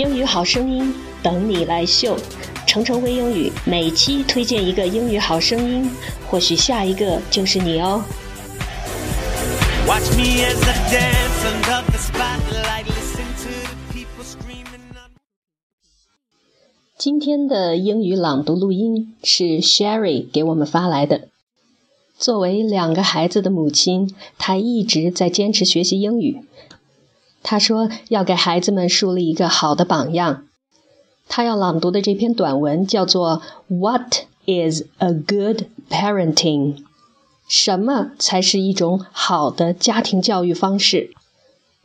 英语好声音等你来秀，程程微英语每期推荐一个英语好声音，或许下一个就是你哦。Watch me as I dance under the spotlight, listen to the people screaming. 今天的英语朗读录音是 Sherry 给我们发来的。作为两个孩子的母亲，她一直在坚持学习英语。他说要给孩子们树立一个好的榜样。他要朗读的这篇短文叫做《What is a Good Parenting》。什么才是一种好的家庭教育方式？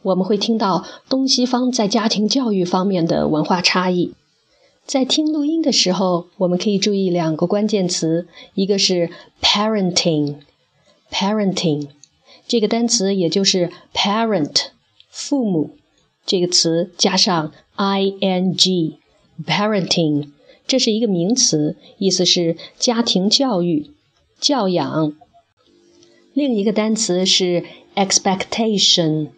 我们会听到东西方在家庭教育方面的文化差异。在听录音的时候，我们可以注意两个关键词，一个是 parenting，parenting 这个单词也就是 parent 父母这个词加上 ing，parenting 这是一个名词，意思是家庭教育、教养。另一个单词是 expectation，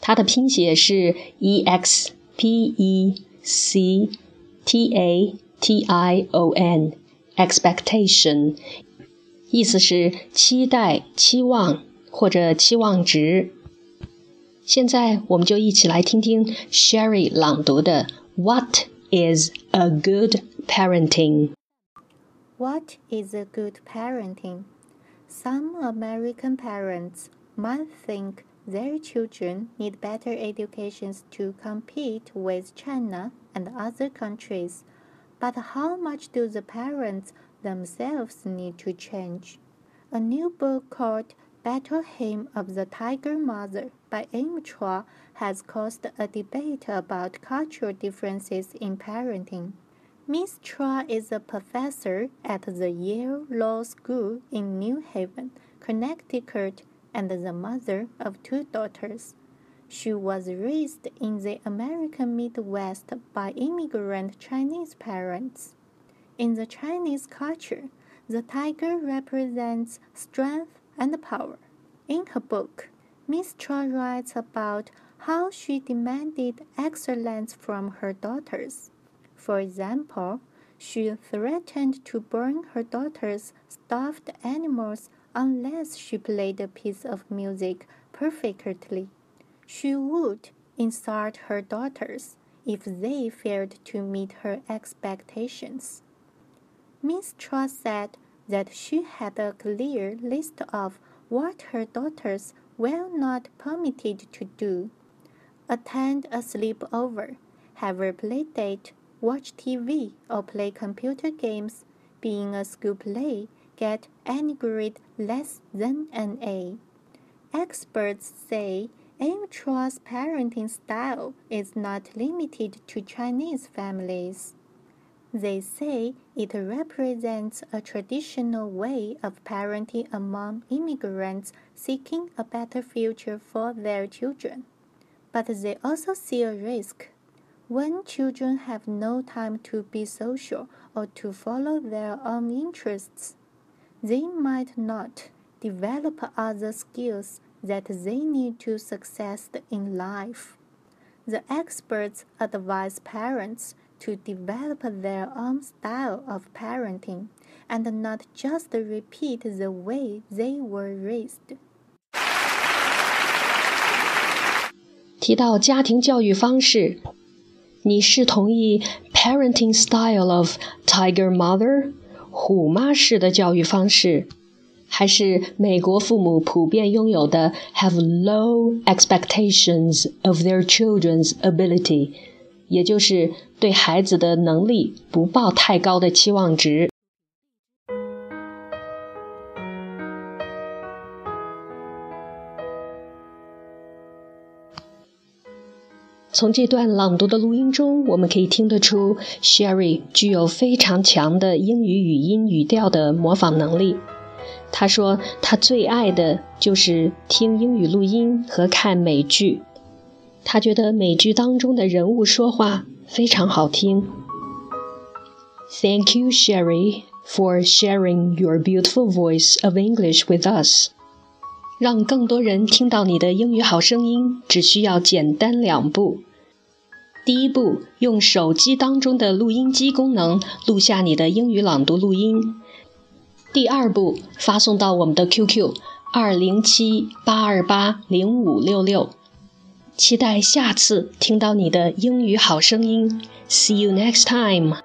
它的拼写是 e x p e c t a t i o n，expectation，意思是期待、期望或者期望值。现在我们就一起来听听 Sherry 朗读的 What is a good parenting？What is a good parenting？Some American parents might think their children need better educations to compete with China and other countries, but how much do the parents themselves need to change? A new book called Battle Hymn of the Tiger Mother by Chua has caused a debate about cultural differences in parenting. Miss Chua is a professor at the Yale Law School in New Haven, Connecticut, and the mother of two daughters. She was raised in the American Midwest by immigrant Chinese parents. In the Chinese culture, the tiger represents strength and power. In her book, Miss Chua writes about how she demanded excellence from her daughters. For example, she threatened to burn her daughter's stuffed animals unless she played a piece of music perfectly. She would insult her daughters if they failed to meet her expectations. Miss Chua said that she had a clear list of what her daughters were not permitted to do attend a sleepover, have a play date watch TV or play computer games, being a school play, get any grade less than an A. Experts say Chua's parenting style is not limited to Chinese families. They say it represents a traditional way of parenting among immigrants seeking a better future for their children. But they also see a risk when children have no time to be social or to follow their own interests, they might not develop other skills that they need to succeed in life. The experts advise parents to develop their own style of parenting and not just repeat the way they were raised. 提到家庭教育方式，你是同意 parenting style of tiger mother 虎妈式的教育方式，还是美国父母普遍拥有的 have low expectations of their children's ability， 也就是对孩子的能力不抱太高的期望值？从这段朗读的录音中，我们可以听得出，Sherry 具有非常强的英语语音语调的模仿能力。他说，他最爱的就是听英语录音和看美剧。他觉得美剧当中的人物说话非常好听。Thank you sherry for sharing your beautiful voice of english with us. 让更多人听到你的英语好声音只需要简单两步。第一步用手机当中的录音机功能录下你的英语朗读录音。第二步发送到我们的 qq 二零七八二八零五六六。期待下次听到你的英语好声音 see you next time